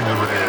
Chicken with